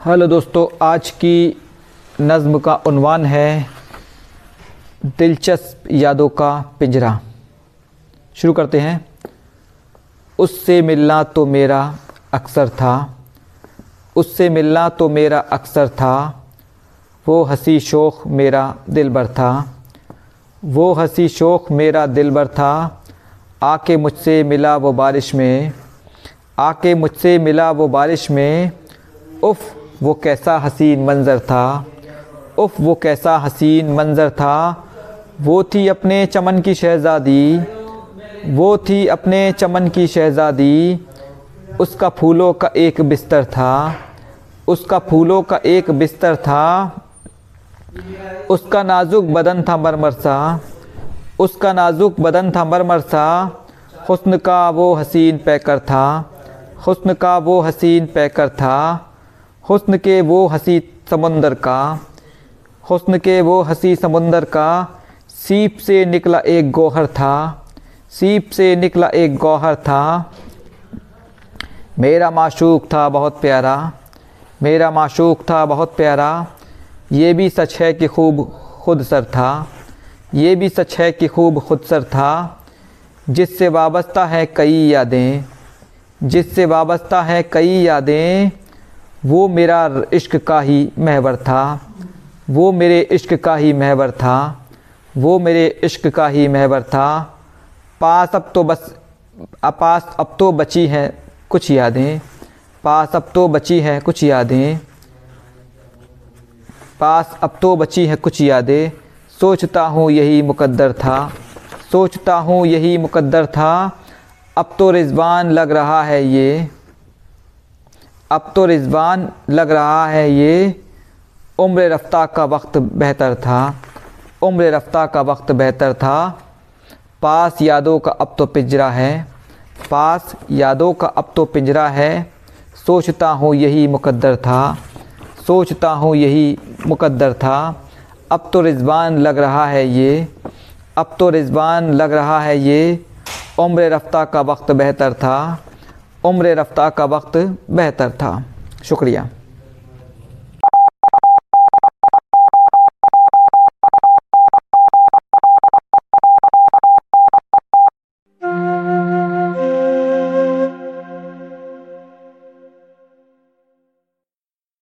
Hello दोस्तों, आज की नज़म का उन्वान है दिलचस्प यादों का पिंजरा। शुरू करते हैं। उससे मिलना तो मेरा अक्सर था, उससे मिलना तो मेरा अक्सर था, वो हँसी शोख मेरा दिल भर था, वो हँसी शोख मेरा दिल भर था, आके मुझसे मिला वो बारिश में, आके मुझसे मिला वो बारिश में, उफ़ वो कैसा हसीन मंज़र था? उफ़, वो कैसा हसीन मंज़र था? वो थी अपने चमन की शहज़ादी। वो थी अपने चमन की शहज़ादी। उसका फूलों का एक बिस्तर था। उसका फूलों का एक बिस्तर था। उसका नाजुक बदन था मरमर सा उसका नाजुक बदन था मरमर सा हुस्न का वो हसीन पैकर था। हुस्न का वो हसीन पैकर था। हुस्न के वो हसी समंदर का, हुस्न के वो हसी समंदर का, सीप से निकला एक गौहर था, सीप से निकला एक गौहर था। मेरा माशूक था बहुत प्यारा, मेरा माशूक था बहुत प्यारा, ये भी सच है कि खूब खुद सर था, ये भी सच है कि खूब खुद सर था, जिससे वाबस्ता है कई यादें, जिससे वाबस्ता है कई यादें वो मेरा इश्क का ही महवर था, वो मेरे इश्क का ही महवर था, वो मेरे इश्क का ही महवर था। पास अब तो बस पास, अब तो बची हैं कुछ यादें, पास अब तो बची हैं कुछ यादें। पास अब तो बची हैं कुछ यादें, सोचता हूँ यही मुकद्दर था, सोचता हूँ यही मुकद्दर था। अब तो रिजवान लग रहा है ये अब तो रिजवान लग रहा है ये। उम्र रफ्ता का वक्त बेहतर था। उम्र रफ्ता का वक्त बेहतर था। पास यादों का अब तो पिंजरा है। पास यादों का अब तो पिंजरा है। सोचता हूँ यही मुकद्दर था। सोचता हूँ यही मुकद्दर था। अब तो रिजवान लग रहा है ये। अब तो रिजवान लग रहा है ये। उम्र रफ्ता का वक्त बेहतर था। उम्र रफ्तार का वक्त बेहतर था। शुक्रिया।